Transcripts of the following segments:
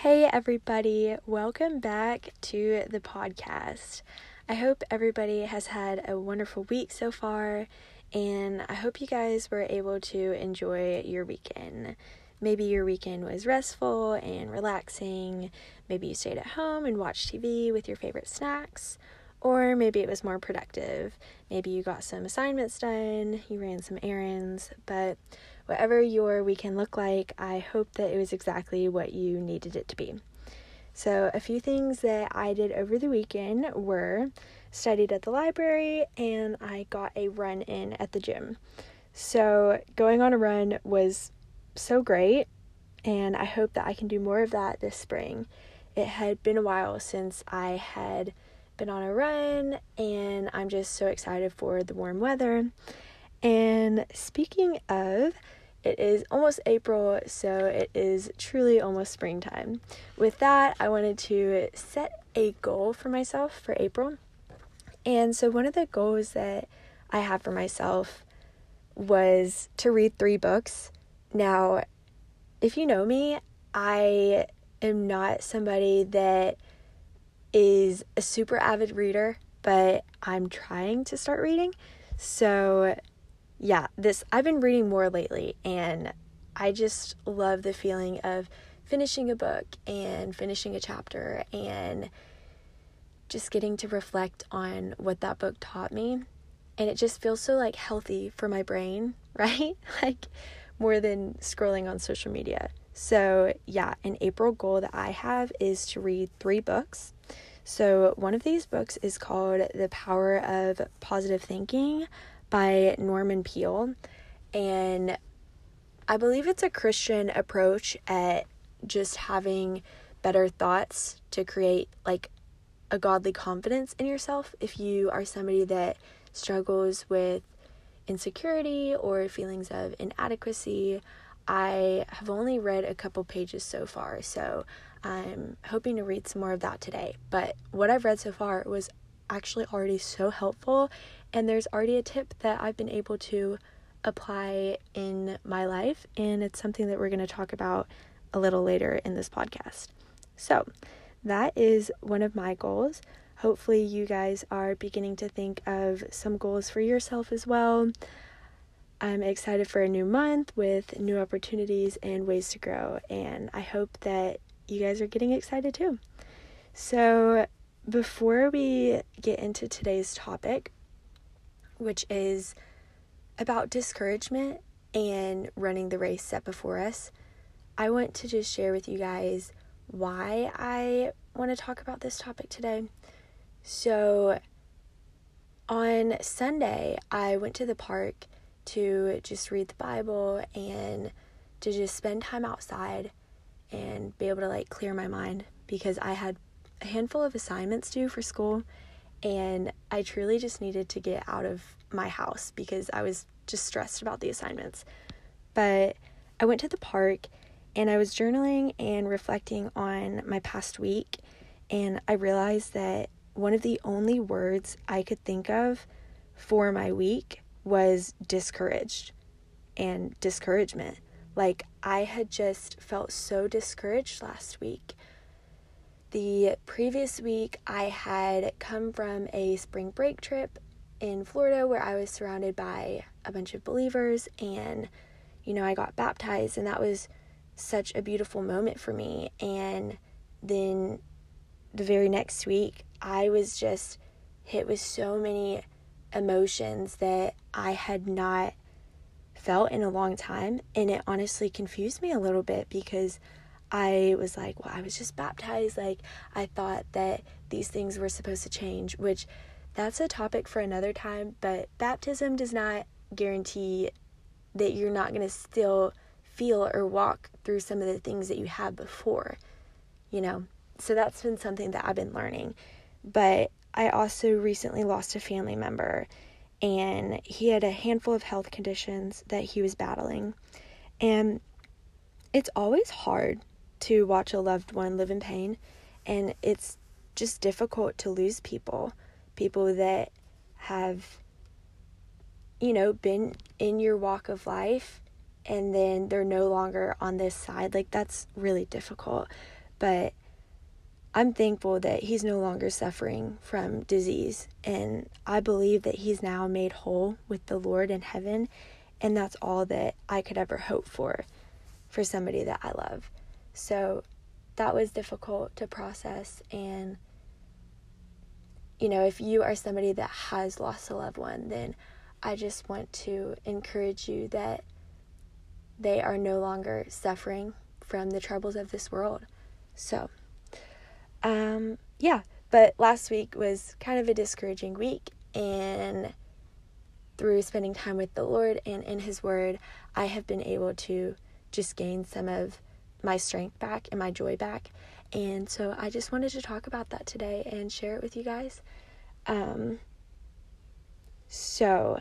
Hey, everybody, welcome back to the podcast. I hope everybody has had a wonderful week so far, and I hope you guys were able to enjoy your weekend. Maybe your weekend was restful and relaxing. Maybe you stayed at home and watched TV with your favorite snacks. Or maybe it was more productive. Maybe you got some assignments done, you ran some errands, but whatever your weekend looked like, I hope that it was exactly what you needed it to be. So, a few things that I did over the weekend were studied at the library and I got a run in at the gym. So, going on a run was so great, and I hope that I can do more of that this spring. It had been a while since I had been on a run, and I'm just so excited for the warm weather. And speaking of, it is almost April, so it is truly almost springtime. With that, I wanted to set a goal for myself for April. And so, one of the goals that I have for myself was to read three books. Now, if you know me, I am not somebody that is a super avid reader, but I'm trying to start reading. So, yeah, this I've been reading more lately and I just love the feeling of finishing a book and finishing a chapter and just getting to reflect on what that book taught me. And it just feels so like healthy for my brain, right? like more than scrolling on social media. So, yeah, an April goal that I have is to read three books. So, one of these books is called The Power of Positive Thinking by Norman Peale. And I believe it's a Christian approach at just having better thoughts to create like a godly confidence in yourself. If you are somebody that struggles with insecurity or feelings of inadequacy, I have only read a couple pages so far, so I'm hoping to read some more of that today. But what I've read so far was actually already so helpful and there's already a tip that I've been able to apply in my life, and it's something that we're going to talk about a little later in this podcast. So, that is one of my goals. Hopefully, you guys are beginning to think of some goals for yourself as well. I'm excited for a new month with new opportunities and ways to grow, and I hope that you guys are getting excited too. So, before we get into today's topic, which is about discouragement and running the race set before us. I want to just share with you guys why I want to talk about this topic today. So, on Sunday, I went to the park to just read the Bible and to just spend time outside and be able to like clear my mind because I had a handful of assignments due for school and I truly just needed to get out of my house because I was just stressed about the assignments. But I went to the park and I was journaling and reflecting on my past week, and I realized that one of the only words I could think of for my week was discouraged and discouragement. Like, I had just felt so discouraged last week the previous week, I had come from a spring break trip in Florida where I was surrounded by a bunch of believers and, you know, I got baptized, and that was such a beautiful moment for me. And then the very next week, I was just hit with so many emotions that I had not felt in a long time. And it honestly confused me a little bit because I was like, well, I was just baptized. Like, I thought that these things were supposed to change, which that's a topic for another time. But baptism does not guarantee that you're not going to still feel or walk through some of the things that you had before, you know? So that's been something that I've been learning. But I also recently lost a family member, and he had a handful of health conditions that he was battling. And it's always hard to watch a loved one live in pain, and it's just difficult to lose people, people that have, you know, been in your walk of life and then they're no longer on this side. Like, that's really difficult. but I'm thankful that he's no longer suffering from disease. And I believe that he's now made whole with the Lord in heaven. And that's all that I could ever hope for for somebody that I love. So that was difficult to process. And, you know, if you are somebody that has lost a loved one, then I just want to encourage you that they are no longer suffering from the troubles of this world. So, um, yeah, but last week was kind of a discouraging week, and through spending time with the Lord and in His Word, I have been able to just gain some of my strength back and my joy back. And so I just wanted to talk about that today and share it with you guys. Um, so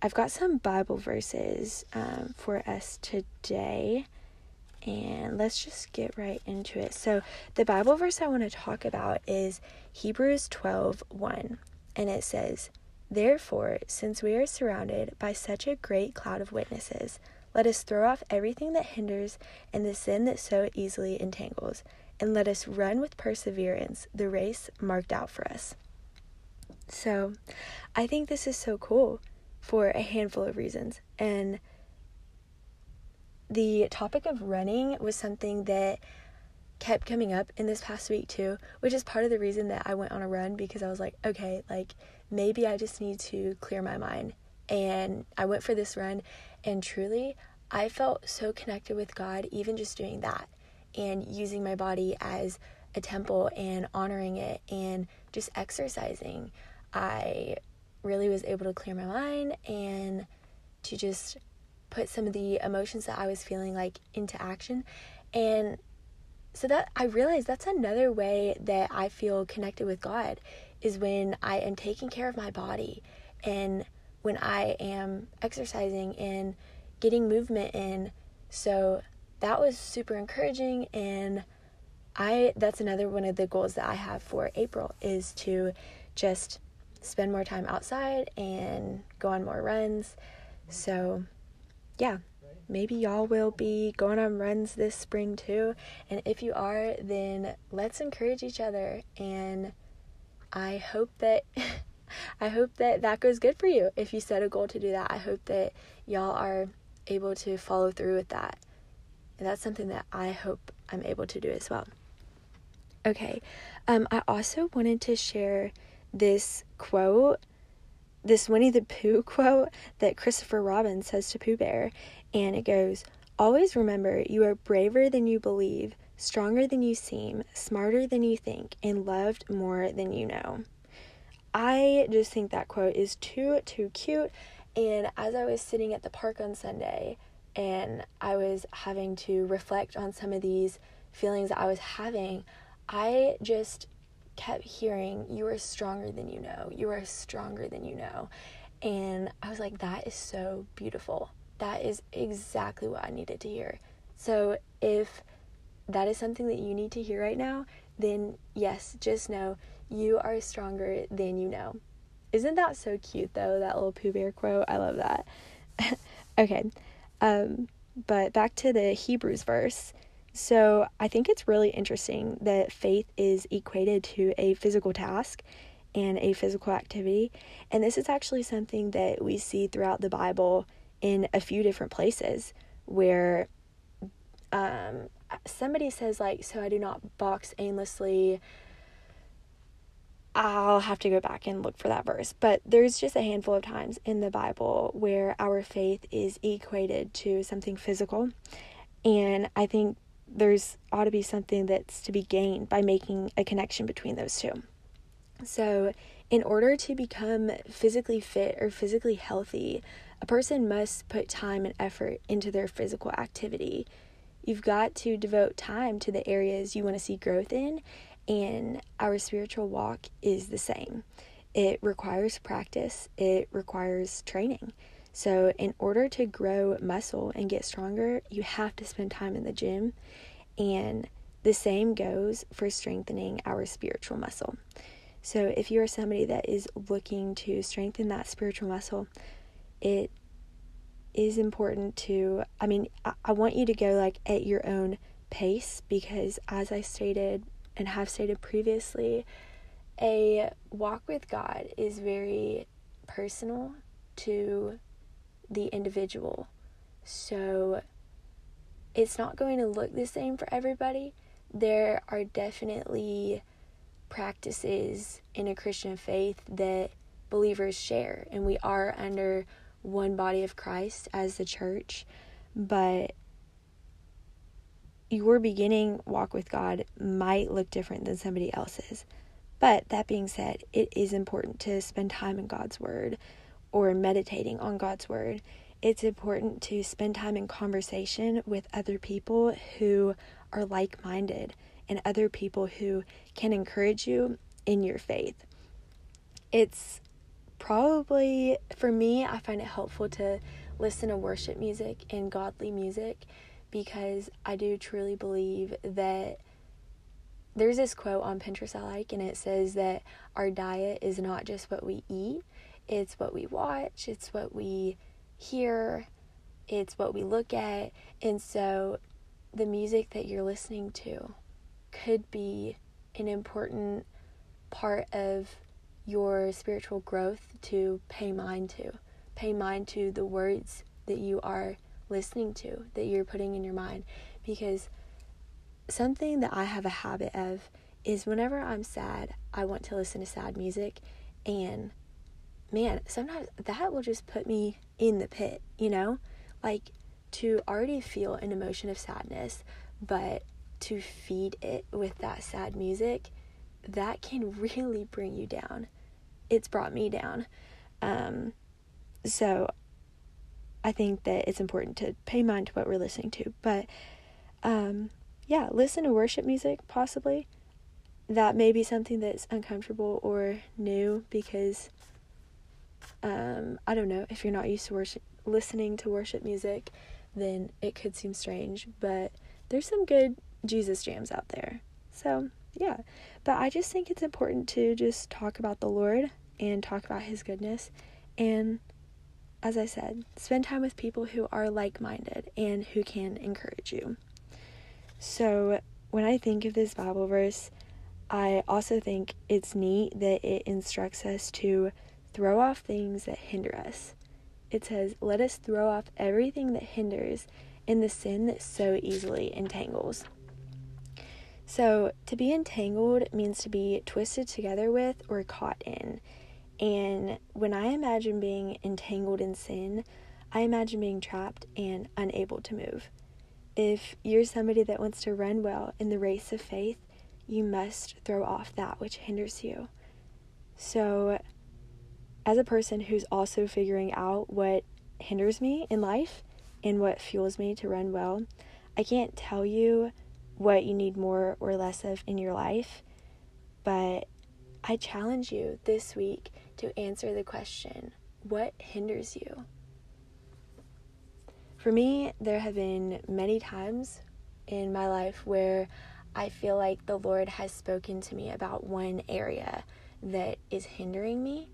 I've got some Bible verses um, for us today and let's just get right into it. So, the Bible verse I want to talk about is Hebrews 12 1, and it says, Therefore, since we are surrounded by such a great cloud of witnesses, let us throw off everything that hinders and the sin that so easily entangles, and let us run with perseverance the race marked out for us. So, I think this is so cool for a handful of reasons. And the topic of running was something that kept coming up in this past week too, which is part of the reason that I went on a run because I was like, okay, like maybe I just need to clear my mind. And I went for this run, and truly, I felt so connected with God, even just doing that and using my body as a temple and honoring it and just exercising. I really was able to clear my mind and to just put some of the emotions that I was feeling like into action. And so that I realized that's another way that I feel connected with God is when I am taking care of my body and when I am exercising and getting movement in. So that was super encouraging and I that's another one of the goals that I have for April is to just spend more time outside and go on more runs. So yeah, maybe y'all will be going on runs this spring too. And if you are, then let's encourage each other. And I hope that. I hope that that goes good for you. If you set a goal to do that, I hope that y'all are able to follow through with that. And that's something that I hope I'm able to do as well. Okay, um, I also wanted to share this quote this Winnie the Pooh quote that Christopher Robin says to Pooh Bear, and it goes, Always remember you are braver than you believe, stronger than you seem, smarter than you think, and loved more than you know. I just think that quote is too, too cute. And as I was sitting at the park on Sunday and I was having to reflect on some of these feelings that I was having, I just kept hearing, You are stronger than you know. You are stronger than you know. And I was like, That is so beautiful. That is exactly what I needed to hear. So if that is something that you need to hear right now, then yes, just know you are stronger than you know. Isn't that so cute though, that little Pooh Bear quote? I love that. okay. Um, but back to the Hebrews verse. So I think it's really interesting that faith is equated to a physical task and a physical activity. And this is actually something that we see throughout the Bible in a few different places where um, somebody says, like, so I do not box aimlessly. I'll have to go back and look for that verse. But there's just a handful of times in the Bible where our faith is equated to something physical. And I think there's ought to be something that's to be gained by making a connection between those two. So, in order to become physically fit or physically healthy, a person must put time and effort into their physical activity. You've got to devote time to the areas you want to see growth in, and our spiritual walk is the same. It requires practice, it requires training. So, in order to grow muscle and get stronger, you have to spend time in the gym. And the same goes for strengthening our spiritual muscle. So, if you are somebody that is looking to strengthen that spiritual muscle, it is important to, I mean, I, I want you to go like at your own pace because, as I stated and have stated previously, a walk with God is very personal to the individual. So it's not going to look the same for everybody. There are definitely practices in a Christian faith that believers share, and we are under one body of Christ as the church. But your beginning walk with God might look different than somebody else's. But that being said, it is important to spend time in God's Word or meditating on God's Word. It's important to spend time in conversation with other people who are like minded and other people who can encourage you in your faith. It's probably, for me, I find it helpful to listen to worship music and godly music because I do truly believe that there's this quote on Pinterest I like, and it says that our diet is not just what we eat, it's what we watch, it's what we hear, it's what we look at. And so the music that you're listening to could be an important part of your spiritual growth to pay mind to. Pay mind to the words that you are listening to, that you're putting in your mind. Because something that I have a habit of is whenever I'm sad, I want to listen to sad music. And man, sometimes that will just put me in the pit, you know? Like to already feel an emotion of sadness, but to feed it with that sad music, that can really bring you down. It's brought me down. Um, so I think that it's important to pay mind to what we're listening to. But um, yeah, listen to worship music possibly. That may be something that's uncomfortable or new because um, I don't know if you're not used to worship listening to worship music, then it could seem strange. But there's some good Jesus jams out there. So yeah, but I just think it's important to just talk about the Lord and talk about His goodness and as I said, spend time with people who are like minded and who can encourage you. So, when I think of this Bible verse, I also think it's neat that it instructs us to throw off things that hinder us. It says, Let us throw off everything that hinders and the sin that so easily entangles. So, to be entangled means to be twisted together with or caught in. And when I imagine being entangled in sin, I imagine being trapped and unable to move. If you're somebody that wants to run well in the race of faith, you must throw off that which hinders you. So, as a person who's also figuring out what hinders me in life and what fuels me to run well, I can't tell you what you need more or less of in your life, but I challenge you this week to answer the question what hinders you? For me, there have been many times in my life where I feel like the Lord has spoken to me about one area that is hindering me.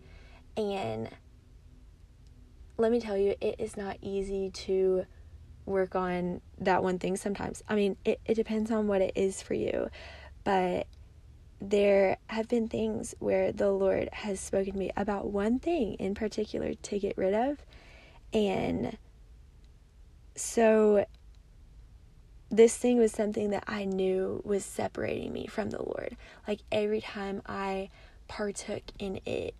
And let me tell you, it is not easy to work on that one thing sometimes. I mean, it, it depends on what it is for you. But there have been things where the Lord has spoken to me about one thing in particular to get rid of. And so this thing was something that I knew was separating me from the Lord. Like every time I partook in it,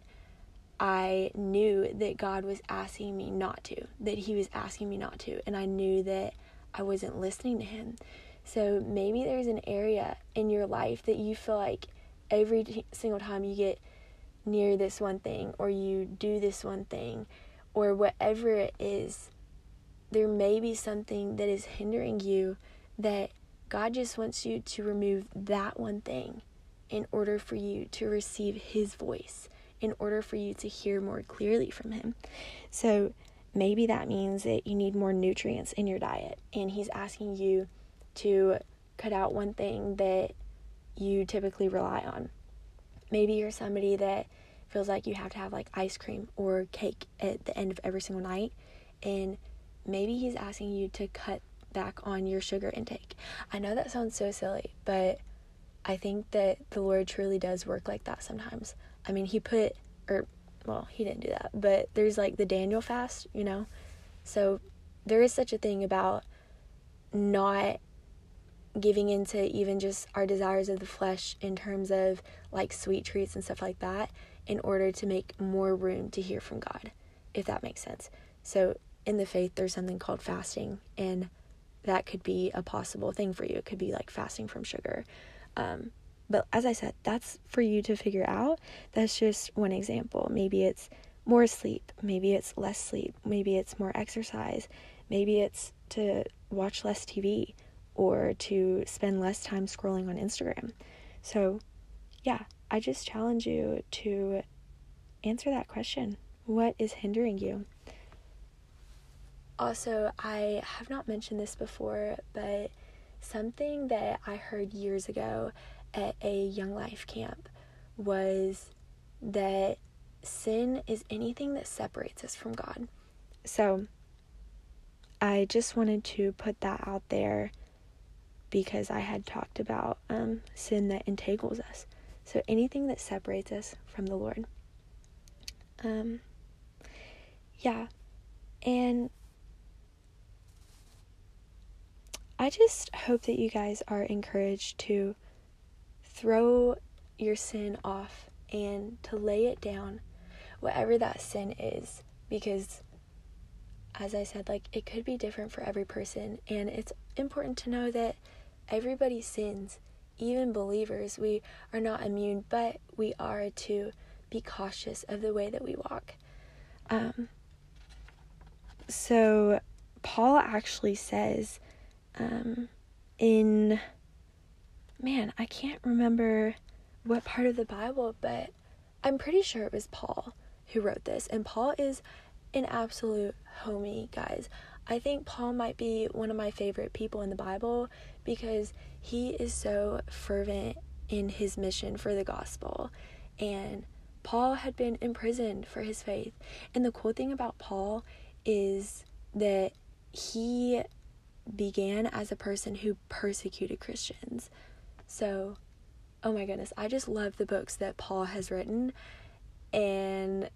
I knew that God was asking me not to, that He was asking me not to, and I knew that I wasn't listening to Him. So maybe there's an area in your life that you feel like every t- single time you get near this one thing or you do this one thing or whatever it is, there may be something that is hindering you that God just wants you to remove that one thing in order for you to receive His voice, in order for you to hear more clearly from Him. So maybe that means that you need more nutrients in your diet, and He's asking you to cut out one thing that you typically rely on. Maybe you're somebody that feels like you have to have like ice cream or cake at the end of every single night, and maybe he's asking you to cut back on your sugar intake. I know that sounds so silly, but I think that the Lord truly does work like that sometimes. I mean, He put, or, well, He didn't do that, but there's like the Daniel fast, you know? So there is such a thing about not giving into even just our desires of the flesh in terms of like sweet treats and stuff like that in order to make more room to hear from God, if that makes sense. So in the faith, there's something called fasting, and that could be a possible thing for you. It could be like fasting from sugar. Um, but as I said, that's for you to figure out. That's just one example. Maybe it's more sleep, maybe it's less sleep, maybe it's more exercise, maybe it's to watch less TV or to spend less time scrolling on Instagram. So, yeah, I just challenge you to answer that question. What is hindering you? Also, I have not mentioned this before, but something that I heard years ago at a Young Life camp was that sin is anything that separates us from God. So, I just wanted to put that out there because I had talked about um, sin that entangles us. So, anything that separates us from the Lord. Um, yeah. And I just hope that you guys are encouraged to throw your sin off and to lay it down, whatever that sin is, because as I said, like it could be different for every person, and it's important to know that everybody sins, even believers. We are not immune, but we are to be cautious of the way that we walk. Um, so, Paul actually says um, in, man, I can't remember what part of the Bible, but I'm pretty sure it was Paul who wrote this. And Paul is an absolute homie, guys. I think Paul might be one of my favorite people in the Bible because he is so fervent in his mission for the gospel. And Paul had been imprisoned for his faith. And the cool thing about Paul is that he began as a person who persecuted Christians. So, oh my goodness, I just love the books that Paul has written. And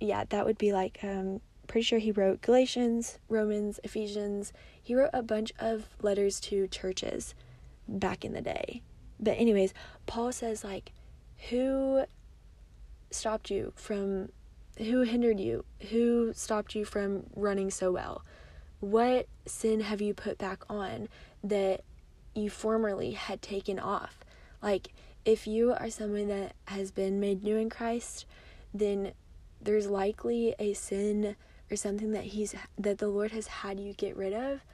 yeah, that would be like um pretty sure he wrote Galatians, Romans, Ephesians. He wrote a bunch of letters to churches back in the day. But anyways, Paul says like who stopped you from who hindered you? Who stopped you from running so well? What sin have you put back on that you formerly had taken off? Like, if you are someone that has been made new in Christ, then there's likely a sin or something that he's that the Lord has had you get rid of.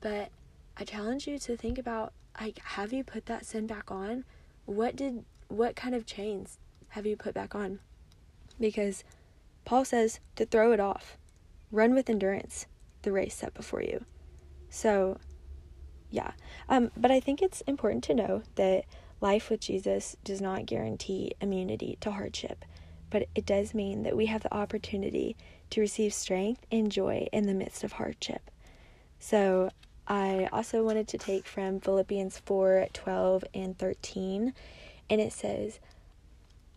But I challenge you to think about like have you put that sin back on? What did what kind of chains have you put back on? Because Paul says to throw it off. Run with endurance the race set before you. So, yeah. Um, but I think it's important to know that life with Jesus does not guarantee immunity to hardship, but it does mean that we have the opportunity to receive strength and joy in the midst of hardship. So, I also wanted to take from Philippians 4 12 and 13, and it says,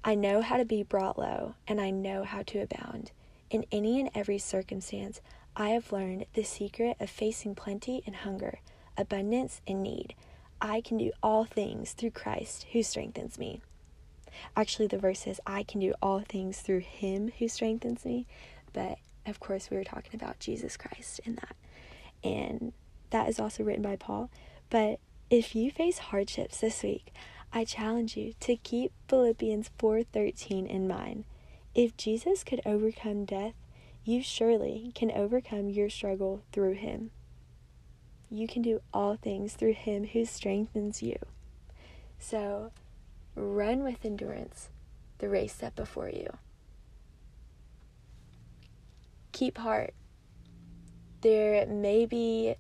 I know how to be brought low, and I know how to abound. In any and every circumstance, I have learned the secret of facing plenty and hunger, abundance and need. I can do all things through Christ who strengthens me. Actually, the verse says, I can do all things through him who strengthens me. But of course, we were talking about Jesus Christ in that. And that is also written by Paul. But if you face hardships this week, I challenge you to keep Philippians 4:13 in mind. If Jesus could overcome death, you surely can overcome your struggle through Him. You can do all things through Him who strengthens you. So, run with endurance the race set before you. Keep heart. There may be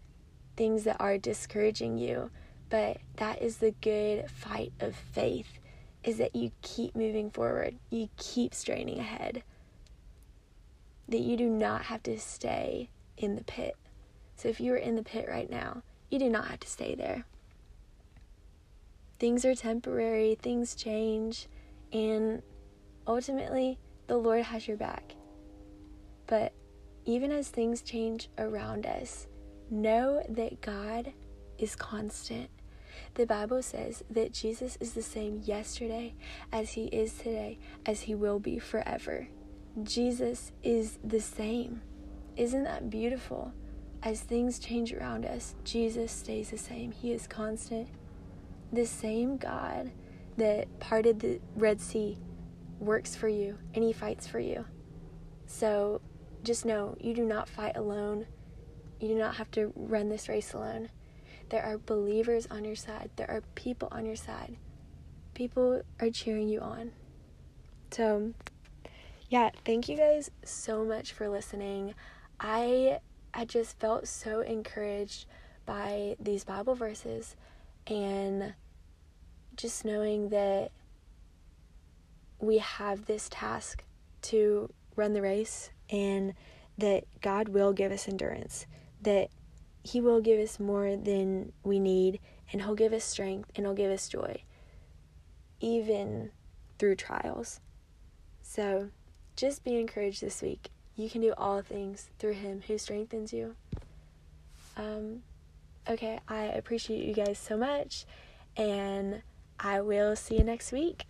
things that are discouraging you, but that is the good fight of faith is that you keep moving forward. You keep straining ahead that you do not have to stay in the pit. So if you are in the pit right now, you do not have to stay there. Things are temporary, things change, and ultimately, the Lord has your back. But even as things change around us, know that God is constant. The Bible says that Jesus is the same yesterday as he is today, as he will be forever. Jesus is the same. Isn't that beautiful? As things change around us, Jesus stays the same. He is constant. The same God that parted the Red Sea works for you and he fights for you. So just know you do not fight alone. You do not have to run this race alone. There are believers on your side, there are people on your side. People are cheering you on. So, yeah, thank you guys so much for listening. I I just felt so encouraged by these Bible verses and just knowing that we have this task to run the race and that God will give us endurance, that He will give us more than we need, and He'll give us strength and He'll give us joy, even through trials. So just be encouraged this week. You can do all things through Him who strengthens you. Um, okay, I appreciate you guys so much, and I will see you next week.